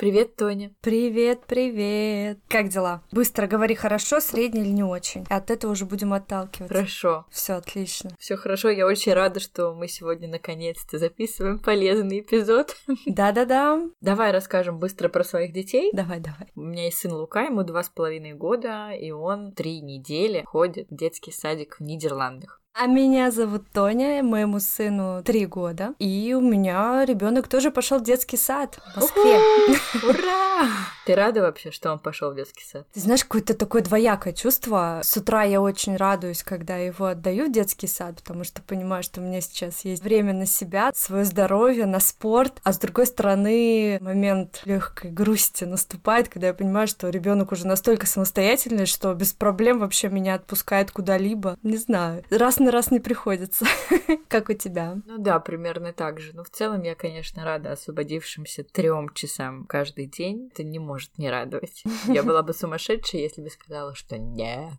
Привет, Тоня. Привет, привет. Как дела? Быстро говори хорошо, средний или не очень. От этого уже будем отталкиваться. Хорошо. Все отлично. Все хорошо. Я очень рада, что мы сегодня наконец-то записываем полезный эпизод. Да-да-да. Давай расскажем быстро про своих детей. Давай, давай. У меня есть сын Лука, ему два с половиной года, и он три недели ходит в детский садик в Нидерландах. А меня зовут Тоня, моему сыну три года, и у меня ребенок тоже пошел в детский сад в Москве. Ура! Ты рада вообще, что он пошел в детский сад? Ты знаешь, какое-то такое двоякое чувство. С утра я очень радуюсь, когда его отдаю в детский сад, потому что понимаю, что у меня сейчас есть время на себя, свое здоровье, на спорт. А с другой стороны, момент легкой грусти наступает, когда я понимаю, что ребенок уже настолько самостоятельный, что без проблем вообще меня отпускает куда-либо. Не знаю. Раз на раз не приходится. Как у тебя? Ну да, примерно так же. Но в целом я, конечно, рада освободившимся трем часам каждый день. Это не может не радовать. Я была бы сумасшедшей, если бы сказала, что нет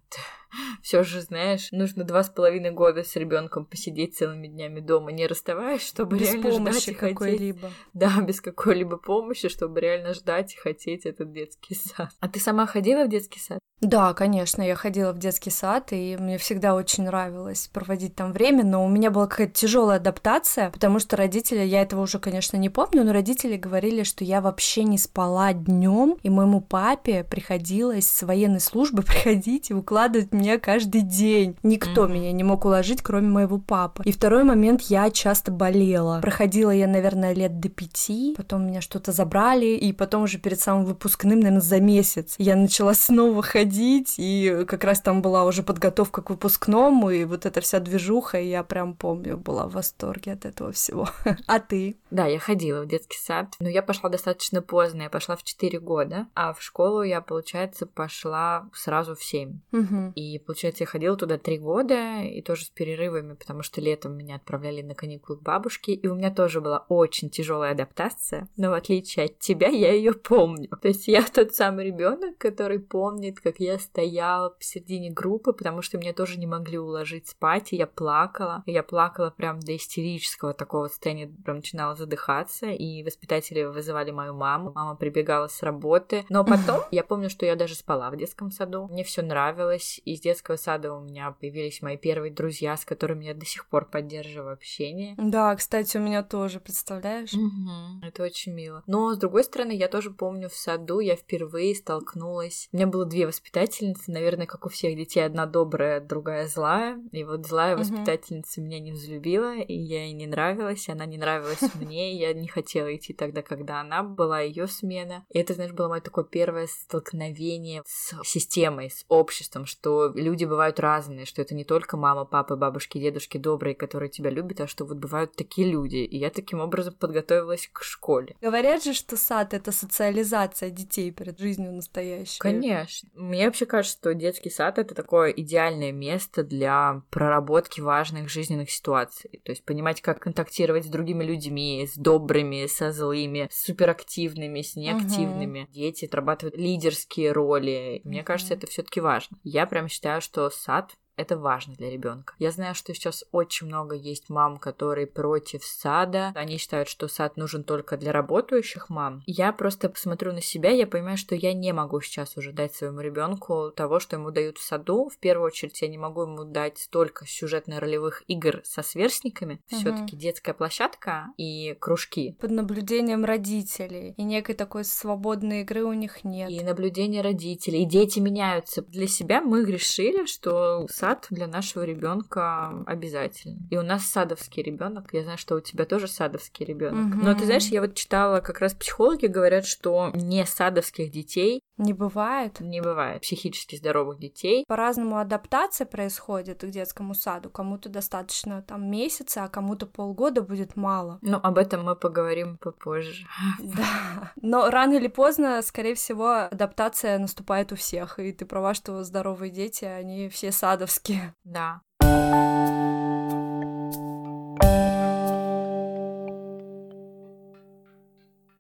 все же, знаешь, нужно два с половиной года с ребенком посидеть целыми днями дома, не расставаясь, чтобы без реально ждать и хотеть. Да, без какой-либо помощи, чтобы реально ждать и хотеть этот детский сад. А ты сама ходила в детский сад? Да, конечно, я ходила в детский сад, и мне всегда очень нравилось проводить там время, но у меня была какая-то тяжелая адаптация, потому что родители, я этого уже, конечно, не помню, но родители говорили, что я вообще не спала днем, и моему папе приходилось с военной службы приходить и укладывать меня каждый день. Никто mm-hmm. меня не мог уложить, кроме моего папы. И второй момент, я часто болела. Проходила я, наверное, лет до пяти, потом меня что-то забрали, и потом уже перед самым выпускным, наверное, за месяц я начала снова ходить, и как раз там была уже подготовка к выпускному, и вот эта вся движуха, и я прям помню, была в восторге от этого всего. А ты? Да, я ходила в детский сад, но я пошла достаточно поздно, я пошла в 4 года, а в школу я, получается, пошла сразу в 7. Угу. И, получается, я ходила туда три года, и тоже с перерывами, потому что летом меня отправляли на каникулы к бабушке, и у меня тоже была очень тяжелая адаптация, но в отличие от тебя, я ее помню. То есть я тот самый ребенок, который помнит, как я стояла посередине группы, потому что меня тоже не могли уложить спать, и я плакала. И я плакала прям до истерического такого состояния, прям начинала задыхаться, и воспитатели вызывали мою маму. Мама прибегала с работы. Но потом я помню, что я даже спала в детском саду. Мне все нравилось, из детского сада у меня появились мои первые друзья, с которыми я до сих пор поддерживаю общение. Да, кстати, у меня тоже, представляешь? Угу, это очень мило. Но, с другой стороны, я тоже помню в саду я впервые столкнулась. У меня было две воспитательницы, наверное, как у всех детей, одна добрая, другая злая. И вот злая угу. воспитательница меня не взлюбила, и я ей не нравилась, она не нравилась мне, я не хотела идти тогда, когда она была ее смена. И это, знаешь, было мое такое первое столкновение с системой, с обществом, что люди бывают разные, что это не только мама, папа, бабушки, дедушки добрые, которые тебя любят, а что вот бывают такие люди. И я таким образом подготовилась к школе. Говорят же, что сад — это социализация детей перед жизнью настоящей. Конечно. Мне вообще кажется, что детский сад — это такое идеальное место для проработки важных жизненных ситуаций. То есть понимать, как контактировать с другими людьми, с добрыми, со злыми, с суперактивными, с неактивными. Угу. Дети отрабатывают лидерские роли. Мне угу. кажется, это все таки важно. Я прям считаю, что сад это важно для ребенка. Я знаю, что сейчас очень много есть мам, которые против сада. Они считают, что сад нужен только для работающих мам. Я просто посмотрю на себя, я понимаю, что я не могу сейчас уже дать своему ребенку того, что ему дают в саду. В первую очередь, я не могу ему дать столько сюжетно-ролевых игр со сверстниками. Угу. Все-таки детская площадка и кружки. Под наблюдением родителей. И некой такой свободной игры у них нет. И наблюдение родителей. И дети меняются. Для себя мы решили, что сад для нашего ребенка обязательно. И у нас садовский ребенок. Я знаю, что у тебя тоже садовский ребенок. Угу. Но ты знаешь, я вот читала, как раз психологи говорят, что не садовских детей не бывает. Не бывает психически здоровых детей. По-разному адаптация происходит к детскому саду. Кому-то достаточно там месяца, а кому-то полгода будет мало. Ну, об этом мы поговорим попозже. Да. Но рано или поздно, скорее всего, адаптация наступает у всех. И ты права, что здоровые дети, они все садовские. Да.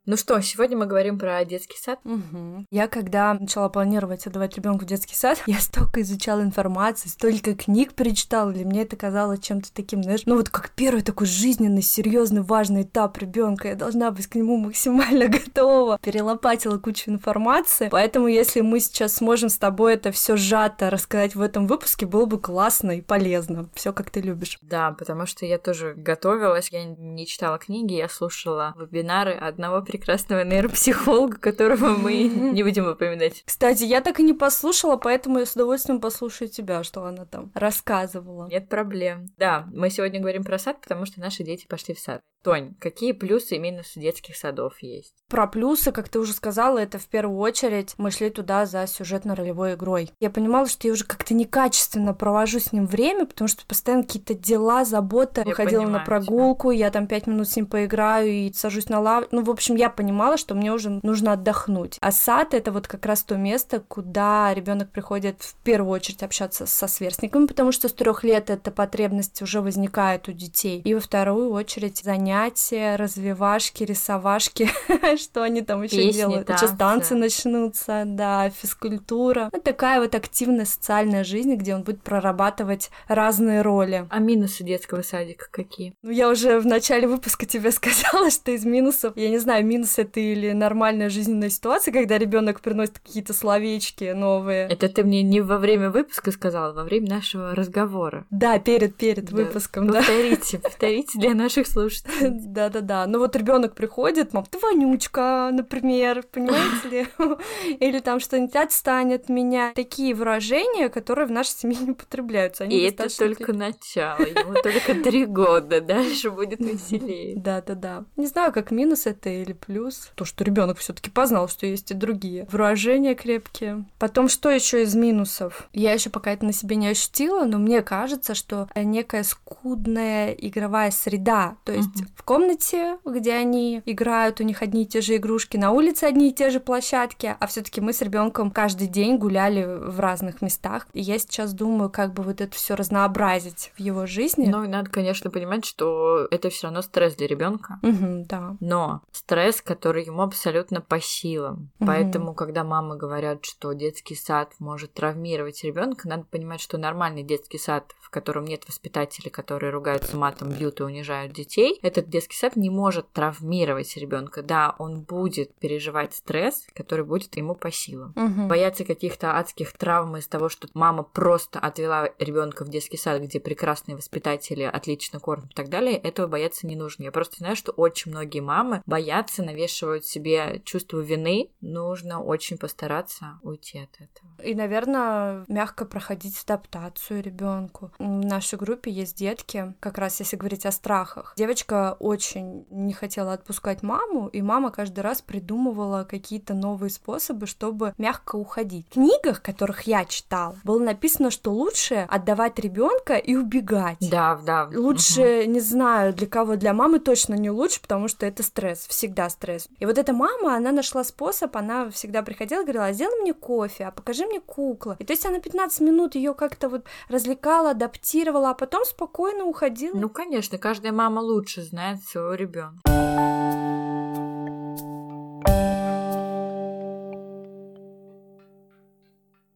Ну что, сегодня мы говорим про детский сад. Угу. Я когда начала планировать отдавать ребенка в детский сад, я столько изучала информации, столько книг перечитала, или мне это казалось чем-то таким, знаешь, ну вот как первый такой жизненный, серьезный, важный этап ребенка, я должна быть к нему максимально готова. Перелопатила кучу информации, поэтому если мы сейчас сможем с тобой это все сжато рассказать в этом выпуске, было бы классно и полезно. Все как ты любишь. Да, потому что я тоже готовилась, я не читала книги, я слушала вебинары одного прекрасного нейропсихолога, которого мы не будем упоминать. Кстати, я так и не послушала, поэтому я с удовольствием послушаю тебя, что она там рассказывала. Нет проблем. Да, мы сегодня говорим про сад, потому что наши дети пошли в сад. Тонь, какие плюсы и минусы детских садов есть? Про плюсы, как ты уже сказала, это в первую очередь мы шли туда за сюжетно-ролевой игрой. Я понимала, что я уже как-то некачественно провожу с ним время, потому что постоянно какие-то дела, заботы. Я Выходила на прогулку, тебя. я там пять минут с ним поиграю и сажусь на лаву. Ну, в общем, я понимала, что мне уже нужно отдохнуть. А сад — это вот как раз то место, куда ребенок приходит в первую очередь общаться со сверстниками, потому что с трех лет эта потребность уже возникает у детей. И во вторую очередь занятия, развивашки, рисовашки, что они там еще делают. Сейчас танцы начнутся, да, физкультура. Ну, такая вот активная социальная жизнь, где он будет прорабатывать разные роли. А минусы детского садика какие? Ну, я уже в начале выпуска тебе сказала, что из минусов, я не знаю, минус это или нормальная жизненная ситуация, когда ребенок приносит какие-то словечки новые. Это ты мне не во время выпуска сказала, а во время нашего разговора. Да, перед перед да. выпуском, да. Повторите, повторите для наших слушателей. Да-да-да. Ну вот ребенок приходит, мам, ты вонючка, например, понимаете ли? Или там что-нибудь отстанет от меня. Такие выражения, которые в нашей семье не употребляются. И это только начало, ему только три года, дальше будет веселее. Да-да-да. Не знаю, как минус это или плюс. То, что ребенок все таки познал, что есть и другие выражения крепкие. Потом, что еще из минусов? Я еще пока это на себе не ощутила, но мне кажется, что некая скудная игровая среда. То есть угу. в комнате, где они играют, у них одни и те же игрушки, на улице одни и те же площадки, а все-таки мы с ребенком каждый день гуляли в разных местах. И я сейчас думаю, как бы вот это все разнообразить в его жизни. Ну, надо, конечно, понимать, что это все равно стресс для ребенка. Угу, да. Но стресс, который ему абсолютно по силам. Угу. Поэтому, когда мамы говорят, что детский сад может травмировать ребенка, надо понимать, что нормальный детский сад, в котором нет воспитателей, которые ругаются матом, бьют и унижают детей, этот детский сад не может травмировать ребенка. Да, он будет переживать стресс, который будет ему по силам. Угу. Бояться каких-то адских травм из того, что мама просто отвела ребенка в детский сад, где прекрасные воспитатели отлично кормят и так далее, этого бояться не нужно. Я просто знаю, что очень многие мамы боятся, навешивают себе чувство вины. Нужно очень постараться уйти от этого. И, наверное, мягко проходить адаптацию ребенку. В нашей группе есть детки, как раз если говорить о страхах. Девочка очень не хотела отпускать маму, и мама каждый раз придумывала какие-то новые способы, чтобы мягко уходить. В книгах, которых я читала, было написано, что лучше отдавать ребенка и убегать. Да, да. Лучше, угу. не знаю, для кого, для мамы точно не лучше, потому что это стресс, всегда стресс. И вот эта мама, она нашла способ, она всегда приходила, говорила, а сделай мне кофе, а покажи мне куклу. И то есть она 15 минут ее как-то вот развлекала, адаптировала, а потом спокойно уходила. Ну, конечно, каждая мама лучше знает своего ребенка.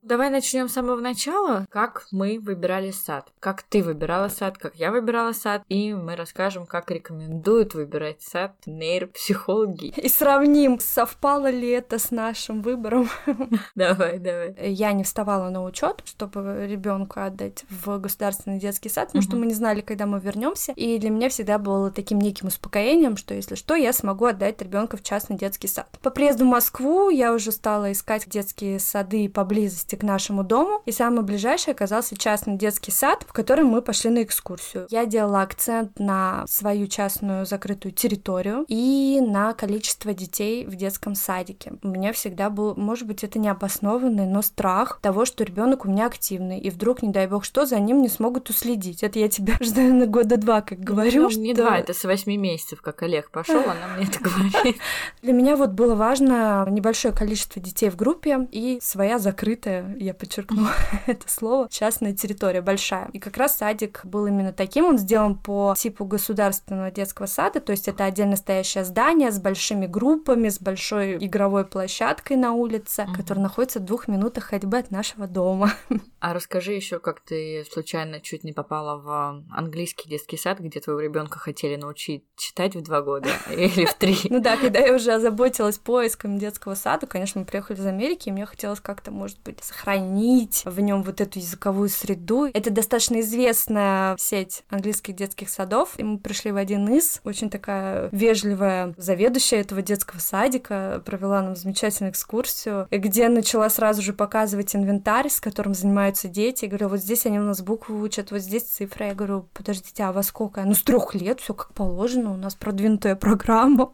Давай начнем с самого начала, как мы выбирали сад. Как ты выбирала сад, как я выбирала сад, и мы расскажем, как рекомендуют выбирать сад нейропсихологи. И сравним, совпало ли это с нашим выбором. Давай, давай. Я не вставала на учет, чтобы ребенку отдать в государственный детский сад, потому что мы не знали, когда мы вернемся. И для меня всегда было таким неким успокоением, что если что, я смогу отдать ребенка в частный детский сад. По приезду в Москву я уже стала искать детские сады поблизости к нашему дому, и самый ближайший оказался частный детский сад, в котором мы пошли на экскурсию. Я делала акцент на свою частную закрытую территорию и на количество детей в детском садике. У меня всегда был, может быть, это необоснованный, но страх того, что ребенок у меня активный, и вдруг, не дай бог, что за ним не смогут уследить. Это я тебя ждаю на года два, как говорю. Ну, что... не два, это с восьми месяцев, как Олег пошел, она мне это говорит. Для меня вот было важно небольшое количество детей в группе и своя закрытая я подчеркну это слово, частная территория большая. И как раз садик был именно таким, он сделан по типу государственного детского сада, то есть это отдельно стоящее здание с большими группами, с большой игровой площадкой на улице, mm-hmm. которая находится в двух минутах ходьбы от нашего дома. А расскажи еще, как ты случайно чуть не попала в английский детский сад, где твоего ребенка хотели научить читать в два года или в три. Ну да, когда я уже озаботилась поиском детского сада, конечно, мы приехали из Америки, и мне хотелось как-то, может быть, сохранить в нем вот эту языковую среду. Это достаточно известная сеть английских детских садов, и мы пришли в один из, очень такая вежливая заведующая этого детского садика провела нам замечательную экскурсию, где начала сразу же показывать инвентарь, с которым занимаются дети. Я говорю, вот здесь они у нас буквы учат, вот здесь цифры. Я говорю, подождите, а во сколько? Ну, с трех лет, все как положено, у нас продвинутая программа.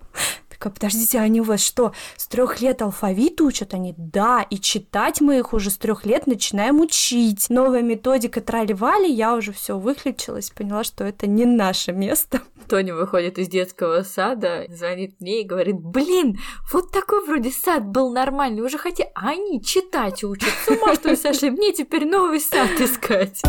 Такая, подождите, они у вас что, с трех лет алфавит учат? Они, да, и читать мы их уже с трех лет начинаем учить. Новая методика трали-вали, я уже все выключилась, поняла, что это не наше место. Тоня выходит из детского сада, звонит мне и говорит, блин, вот такой вроде сад был нормальный, уже хотя они читать учат. С ума что ли сошли? Мне теперь новый сад искать.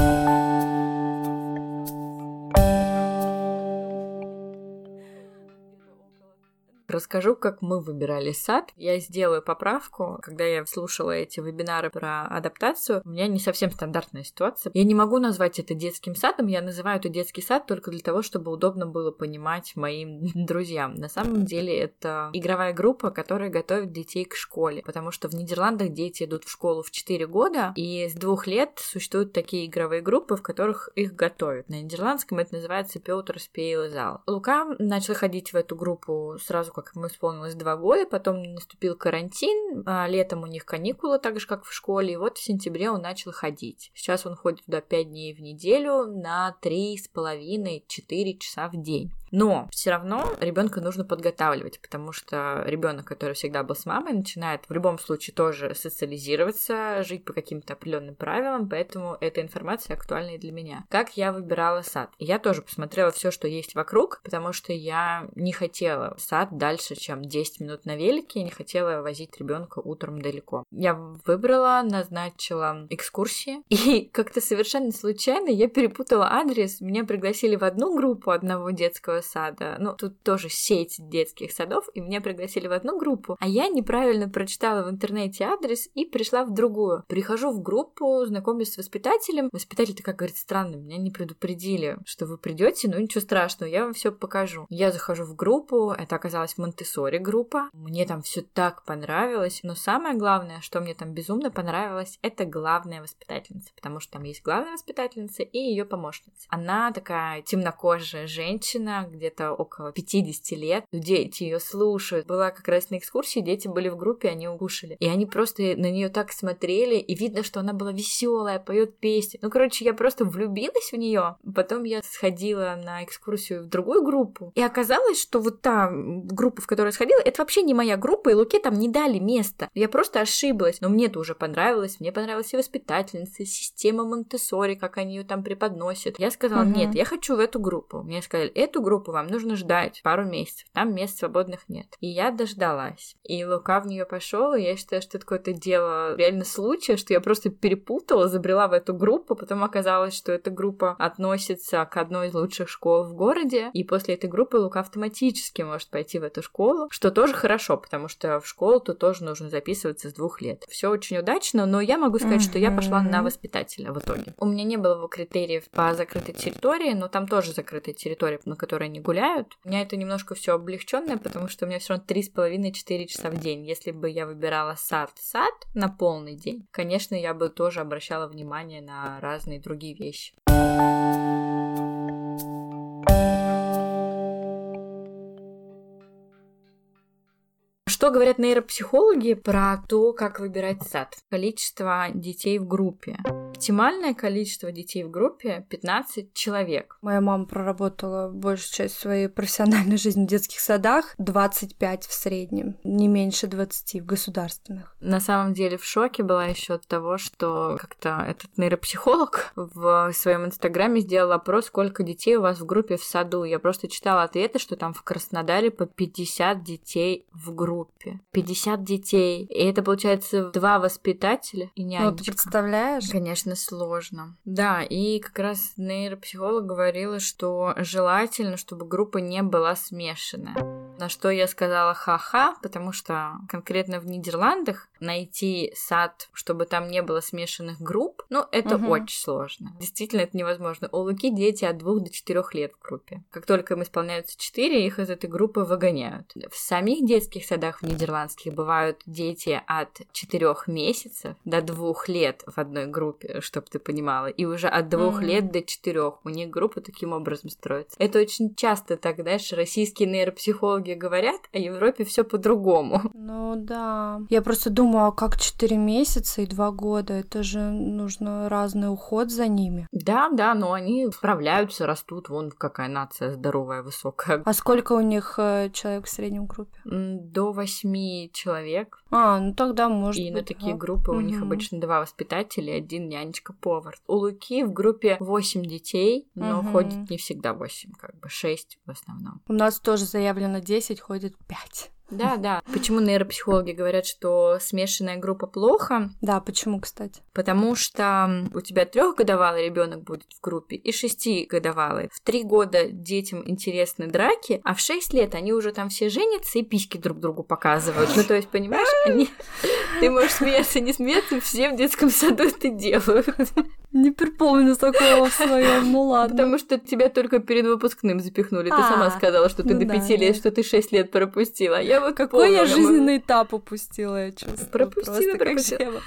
Расскажу, как мы выбирали сад. Я сделаю поправку. Когда я слушала эти вебинары про адаптацию, у меня не совсем стандартная ситуация. Я не могу назвать это детским садом, я называю это детский сад только для того, чтобы удобно было понимать моим друзьям. На самом деле это игровая группа, которая готовит детей к школе, потому что в Нидерландах дети идут в школу в 4 года, и с двух лет существуют такие игровые группы, в которых их готовят. На нидерландском это называется Петр Спейл зал. Лука начал ходить в эту группу сразу, как как ему исполнилось два года, потом наступил карантин, а летом у них каникулы, так же, как в школе, и вот в сентябре он начал ходить. Сейчас он ходит туда пять дней в неделю на три с половиной, четыре часа в день. Но все равно ребенка нужно подготавливать, потому что ребенок, который всегда был с мамой, начинает в любом случае тоже социализироваться, жить по каким-то определенным правилам, поэтому эта информация актуальна и для меня. Как я выбирала сад? Я тоже посмотрела все, что есть вокруг, потому что я не хотела сад дальше, чем 10 минут на велике, не хотела возить ребенка утром далеко. Я выбрала, назначила экскурсии, и как-то совершенно случайно я перепутала адрес, меня пригласили в одну группу одного детского сада. Ну, тут тоже сеть детских садов, и меня пригласили в одну группу, а я неправильно прочитала в интернете адрес и пришла в другую. Прихожу в группу, знакомлюсь с воспитателем. Воспитатель такая говорит, странно, меня не предупредили, что вы придете, ну ничего страшного, я вам все покажу. Я захожу в группу, это оказалась монте группа. Мне там все так понравилось, но самое главное, что мне там безумно понравилось, это главная воспитательница, потому что там есть главная воспитательница и ее помощница. Она такая темнокожая женщина, где-то около 50 лет. Дети ее слушают. Была как раз на экскурсии, дети были в группе, они укушали. И они просто на нее так смотрели, и видно, что она была веселая, поет песни. Ну, короче, я просто влюбилась в нее. Потом я сходила на экскурсию в другую группу. И оказалось, что вот та группа, в которую я сходила, это вообще не моя группа, и Луке там не дали места. Я просто ошиблась. Но мне это уже понравилось. Мне понравилась и воспитательница, и система монте как они ее там преподносят. Я сказала, угу. нет, я хочу в эту группу. Мне сказали, эту группу группу вам нужно ждать пару месяцев, там мест свободных нет. И я дождалась. И Лука в нее пошел, и я считаю, что это какое-то дело реально случая, что я просто перепутала, забрела в эту группу, потом оказалось, что эта группа относится к одной из лучших школ в городе, и после этой группы Лука автоматически может пойти в эту школу, что тоже хорошо, потому что в школу тут тоже нужно записываться с двух лет. Все очень удачно, но я могу сказать, что я пошла на воспитателя в итоге. У меня не было критериев по закрытой территории, но там тоже закрытая территория, на которой не гуляют. У меня это немножко все облегченное, потому что у меня все равно три с половиной четыре часа в день. Если бы я выбирала сад-сад на полный день, конечно, я бы тоже обращала внимание на разные другие вещи. Что говорят нейропсихологи про то, как выбирать сад? Количество детей в группе Оптимальное количество детей в группе 15 человек. Моя мама проработала большую часть своей профессиональной жизни в детских садах, 25 в среднем, не меньше 20 в государственных. На самом деле в шоке была еще от того, что как-то этот нейропсихолог в своем инстаграме сделал опрос, сколько детей у вас в группе в саду. Я просто читала ответы, что там в Краснодаре по 50 детей в группе. 50 детей. И это получается два воспитателя и нянечка. Ну, ты представляешь? Конечно, сложно. Да, и как раз нейропсихолог говорила, что желательно, чтобы группа не была смешанная. На что я сказала ха-ха, потому что конкретно в Нидерландах найти сад, чтобы там не было смешанных групп, ну, это угу. очень сложно. Действительно, это невозможно. У Луки дети от двух до четырех лет в группе. Как только им исполняются четыре, их из этой группы выгоняют. В самих детских садах в нидерландских бывают дети от четырех месяцев до двух лет в одной группе, чтобы ты понимала. И уже от двух mm. лет до четырех у них группа таким образом строится. Это очень часто так, знаешь, российские нейропсихологи говорят, а в Европе все по-другому. Ну да. Я просто думаю, а как четыре месяца и два года? Это же нужно разный уход за ними. Да, да, но они справляются, растут. Вон какая нация здоровая, высокая. А сколько у них э, человек в среднем группе? До восьми человек. А, ну тогда может И быть. на такие группы угу. у них обычно два воспитателя, один нянечка-повар. У Луки в группе восемь детей, но угу. ходит не всегда восемь, как бы шесть в основном. У нас тоже заявлено 10, ходит 5. Да, да. Почему нейропсихологи говорят, что смешанная группа плохо? Да, почему, кстати? Потому что у тебя трехгодовалый ребенок будет в группе и шестигодовалый. В три года детям интересны драки, а в шесть лет они уже там все женятся и письки друг другу показывают. Ну, то есть, понимаешь, они... Ты можешь смеяться, не смеяться, все в детском саду это делают. Не припомню такого в своем, ну ладно. Потому что тебя только перед выпускным запихнули. Ты сама сказала, что ты ну до пяти лет, что ты шесть лет пропустила. Я вот Какой я жизненный этап упустила, я чувствую. Пропустила, пропустила.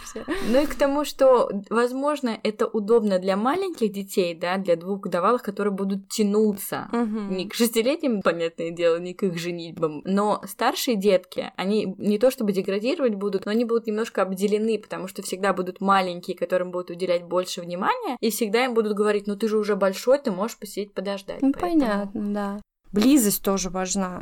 Ну и к тому, что, возможно, это удобно для маленьких детей, да, для двух годовалых, которые будут тянуться. Не к шестилетним, понятное дело, не к их женитьбам. Но старшие детки, они не то чтобы деградировать будут, но они будут немножко обделены, потому что всегда будут маленькие, которым будут уделять больше внимания и всегда им будут говорить, ну ты же уже большой, ты можешь посидеть подождать. Ну, поэтому... понятно, да. Близость тоже важна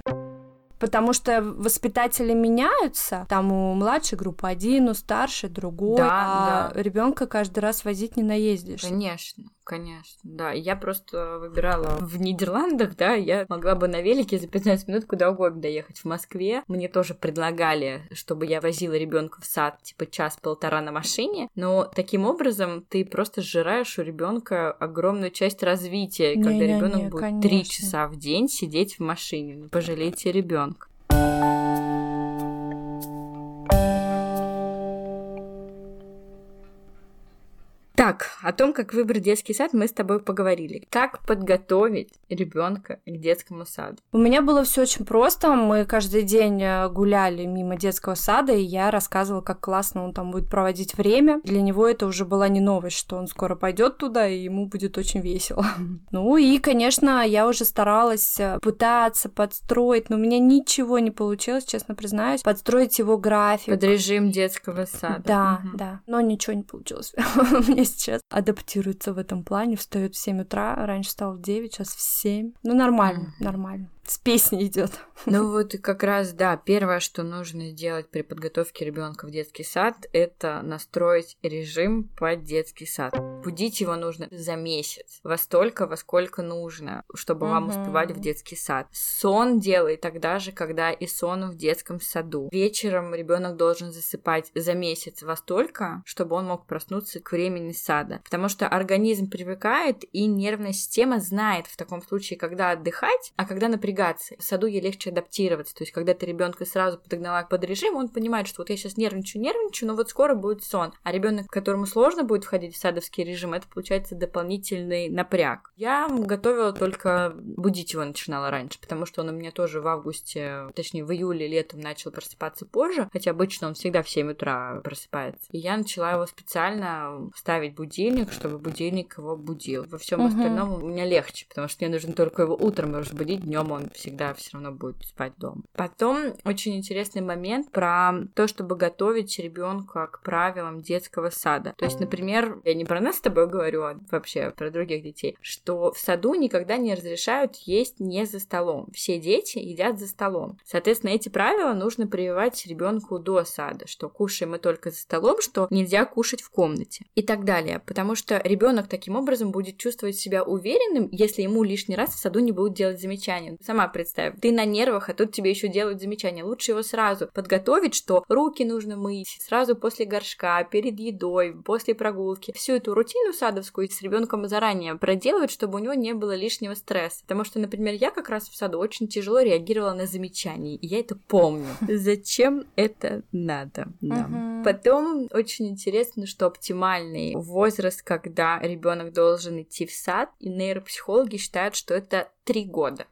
потому что воспитатели меняются. Там у младшей группы один, у старшей другой, да, а да. ребенка каждый раз возить не наездишь. Конечно. Конечно, да. Я просто выбирала в Нидерландах, да, я могла бы на велике за 15 минут куда угодно доехать. В Москве мне тоже предлагали, чтобы я возила ребенка в сад, типа час-полтора на машине, но таким образом ты просто сжираешь у ребенка огромную часть развития, не, когда ребенок будет три часа в день сидеть в машине. Ну, пожалейте ребенка. Так, о том, как выбрать детский сад, мы с тобой поговорили. Как подготовить ребенка к детскому саду? У меня было все очень просто. Мы каждый день э, гуляли мимо детского сада, и я рассказывала, как классно он там будет проводить время. Для него это уже была не новость, что он скоро пойдет туда, и ему будет очень весело. Ну и, конечно, я уже старалась э, пытаться подстроить, но у меня ничего не получилось, честно признаюсь, подстроить его график. Под режим детского сада. Да, угу. да. Но ничего не получилось. У меня сейчас адаптируется в этом плане, встает в 7 утра, раньше стал в 9, сейчас в 7. Ну, нормально, нормально с песней идет. Ну вот как раз, да, первое, что нужно сделать при подготовке ребенка в детский сад, это настроить режим под детский сад. Будить его нужно за месяц, во столько, во сколько нужно, чтобы угу. вам успевать в детский сад. Сон делай тогда же, когда и сон в детском саду. Вечером ребенок должен засыпать за месяц во столько, чтобы он мог проснуться к времени сада. Потому что организм привыкает, и нервная система знает в таком случае, когда отдыхать, а когда напрягаться напрягаться. В саду ей легче адаптироваться. То есть, когда ты ребенка сразу подогнала под режим, он понимает, что вот я сейчас нервничаю, нервничаю, но вот скоро будет сон. А ребенок, которому сложно будет входить в садовский режим, это получается дополнительный напряг. Я готовила только будить его начинала раньше, потому что он у меня тоже в августе, точнее в июле летом начал просыпаться позже, хотя обычно он всегда в 7 утра просыпается. И я начала его специально ставить будильник, чтобы будильник его будил. Во всем остальном у меня легче, потому что мне нужно только его утром разбудить, днем он всегда все равно будет спать дома. Потом очень интересный момент про то, чтобы готовить ребенка к правилам детского сада. То есть, например, я не про нас с тобой говорю, а вообще про других детей, что в саду никогда не разрешают есть не за столом. Все дети едят за столом. Соответственно, эти правила нужно прививать ребенку до сада, что кушаем мы только за столом, что нельзя кушать в комнате и так далее. Потому что ребенок таким образом будет чувствовать себя уверенным, если ему лишний раз в саду не будут делать замечания. Сама представь, ты на нервах, а тут тебе еще делают замечания. Лучше его сразу подготовить, что руки нужно мыть сразу после горшка, перед едой, после прогулки. Всю эту рутину садовскую с ребенком заранее проделывать, чтобы у него не было лишнего стресса. Потому что, например, я как раз в саду очень тяжело реагировала на замечания, и я это помню. Зачем это надо? Потом очень интересно, что оптимальный возраст, когда ребенок должен идти в сад, и нейропсихологи считают, что это три года.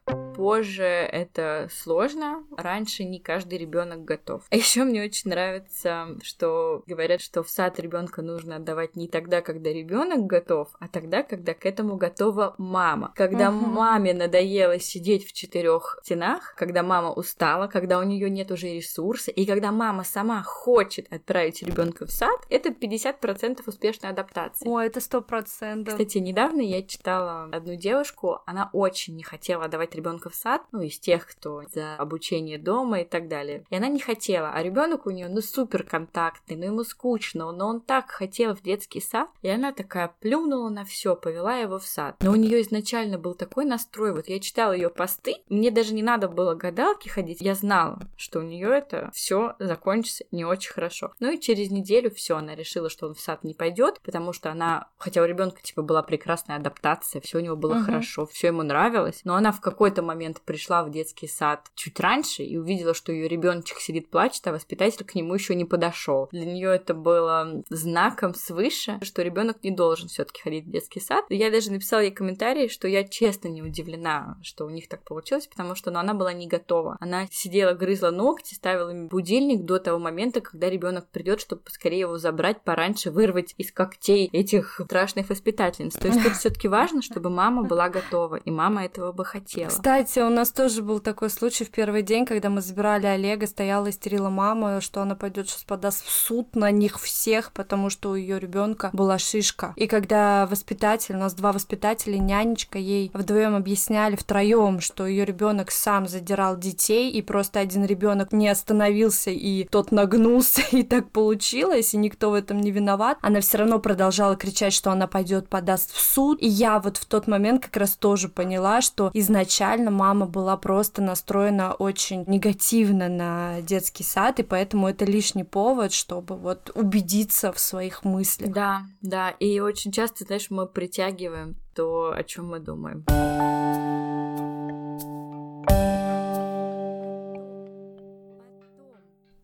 Позже это сложно, раньше не каждый ребенок готов. А еще мне очень нравится, что говорят, что в сад ребенка нужно отдавать не тогда, когда ребенок готов, а тогда, когда к этому готова мама. Когда uh-huh. маме надоело сидеть в четырех стенах, когда мама устала, когда у нее нет уже ресурса, и когда мама сама хочет отправить ребенка в сад, это 50% успешной адаптации. О, это сто процентов. Кстати, недавно я читала одну девушку, она очень не хотела отдавать ребенка в сад, ну, из тех, кто за обучение дома и так далее. И она не хотела, а ребенок у нее, ну, супер контактный, ну, ему скучно, но он так хотел в детский сад, и она такая плюнула на все, повела его в сад. Но у нее изначально был такой настрой, вот я читала ее посты, мне даже не надо было гадалки ходить, я знала, что у нее это все закончится не очень хорошо. Ну и через неделю все, она решила, что он в сад не пойдет, потому что она, хотя у ребенка типа была прекрасная адаптация, все у него было угу. хорошо, все ему нравилось, нравилось, но она в какой-то момент пришла в детский сад чуть раньше и увидела, что ее ребеночек сидит плачет, а воспитатель к нему еще не подошел. Для нее это было знаком свыше, что ребенок не должен все-таки ходить в детский сад. Я даже написала ей комментарий, что я честно не удивлена, что у них так получилось, потому что ну, она была не готова. Она сидела, грызла ногти, ставила им будильник до того момента, когда ребенок придет, чтобы поскорее его забрать, пораньше вырвать из когтей этих страшных воспитательниц. То есть тут все-таки важно, чтобы мама была готова, и мама этого бы хотела. Кстати, у нас тоже был такой случай в первый день, когда мы забирали Олега, стояла истерила мама, что она пойдет сейчас подаст в суд на них всех, потому что у ее ребенка была шишка. И когда воспитатель, у нас два воспитателя, нянечка ей вдвоем объясняли втроем, что ее ребенок сам задирал детей, и просто один ребенок не остановился, и тот нагнулся, и так получилось, и никто в этом не виноват. Она все равно продолжала кричать, что она пойдет подаст в суд. И я вот в тот момент как раз тоже поняла, что изначально мама была просто настроена очень негативно на детский сад, и поэтому это лишний повод, чтобы вот убедиться в своих мыслях. Да, да, и очень часто, знаешь, мы притягиваем то, о чем мы думаем.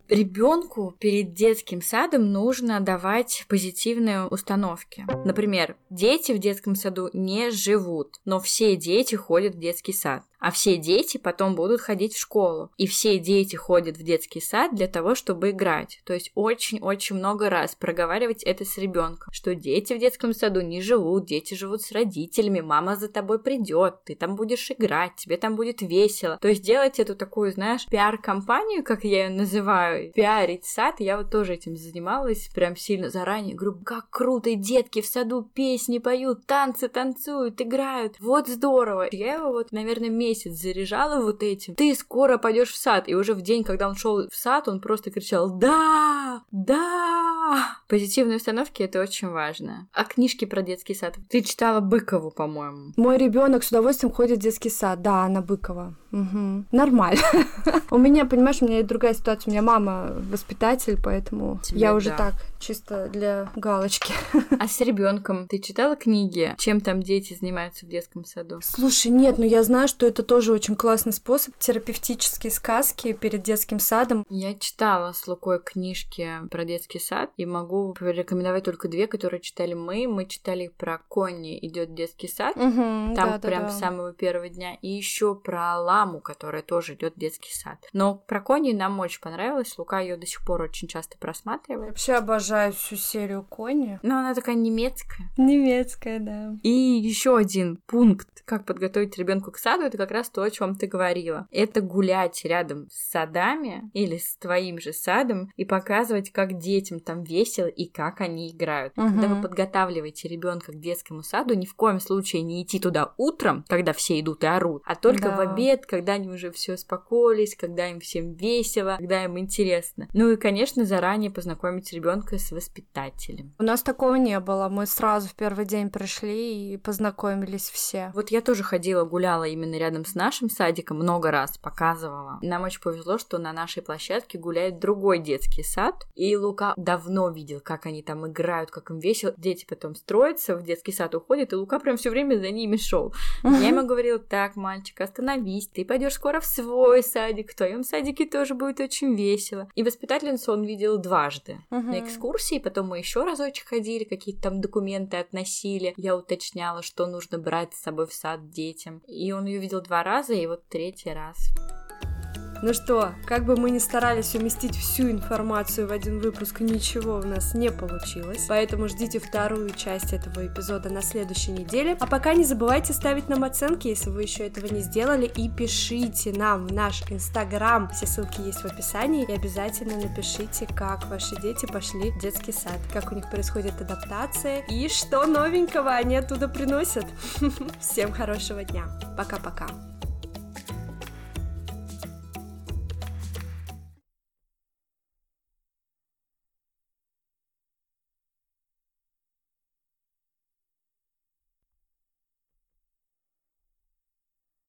Ребенку перед детским садом нужно давать позитивные установки. Например, дети в детском саду не живут, но все дети ходят в детский сад а все дети потом будут ходить в школу. И все дети ходят в детский сад для того, чтобы играть. То есть очень-очень много раз проговаривать это с ребенком, что дети в детском саду не живут, дети живут с родителями, мама за тобой придет, ты там будешь играть, тебе там будет весело. То есть делать эту такую, знаешь, пиар-компанию, как я ее называю, пиарить сад, я вот тоже этим занималась прям сильно заранее. Говорю, как круто, и детки в саду песни поют, танцы танцуют, играют, вот здорово. Я его вот, наверное, месяц заряжала вот этим. Ты скоро пойдешь в сад. И уже в день, когда он шел в сад, он просто кричал «Да! Да!» Позитивные установки — это очень важно. А книжки про детский сад? Ты читала Быкову, по-моему. Мой ребенок с удовольствием ходит в детский сад. Да, она Быкова. Угу. Нормально. У меня, понимаешь, у меня другая ситуация. У меня мама воспитатель, поэтому я уже так чисто для галочки. А с ребенком ты читала книги? Чем там дети занимаются в детском саду? Слушай, нет, но я знаю, что это тоже очень классный способ. Терапевтические сказки перед детским садом. Я читала с Лукой книжки про детский сад и могу порекомендовать только две, которые читали мы. Мы читали про Конни идет детский сад. Угу, там да, прям да, да. с самого первого дня. И еще про Ла маму, которая тоже идет в детский сад. Но про Кони нам очень понравилось. Лука ее до сих пор очень часто просматривает. Вообще обожаю всю серию Кони. Но она такая немецкая. Немецкая, да. И еще один пункт, как подготовить ребенку к саду, это как раз то, о чем ты говорила. Это гулять рядом с садами или с твоим же садом и показывать, как детям там весело и как они играют. Угу. Когда вы подготавливаете ребенка к детскому саду, ни в коем случае не идти туда утром, когда все идут и орут, а только да. в обед, когда они уже все успокоились, когда им всем весело, когда им интересно. Ну и, конечно, заранее познакомить ребенка с воспитателем. У нас такого не было. Мы сразу в первый день пришли и познакомились все. Вот я тоже ходила, гуляла именно рядом с нашим садиком, много раз показывала. Нам очень повезло, что на нашей площадке гуляет другой детский сад, и Лука давно видел, как они там играют, как им весело. Дети потом строятся, в детский сад уходят, и Лука прям все время за ними шел. Я ему говорила, так, мальчик, остановись, ты пойдешь скоро в свой садик, в твоем садике тоже будет очень весело. И воспитательницу он видел дважды. На экскурсии, потом мы еще разочек ходили, какие-то там документы относили. Я уточняла, что нужно брать с собой в сад детям. И он ее видел два раза, и вот третий раз. Ну что, как бы мы ни старались уместить всю информацию в один выпуск, ничего у нас не получилось. Поэтому ждите вторую часть этого эпизода на следующей неделе. А пока не забывайте ставить нам оценки, если вы еще этого не сделали, и пишите нам в наш инстаграм. Все ссылки есть в описании. И обязательно напишите, как ваши дети пошли в детский сад, как у них происходит адаптация и что новенького они оттуда приносят. Всем хорошего дня. Пока-пока.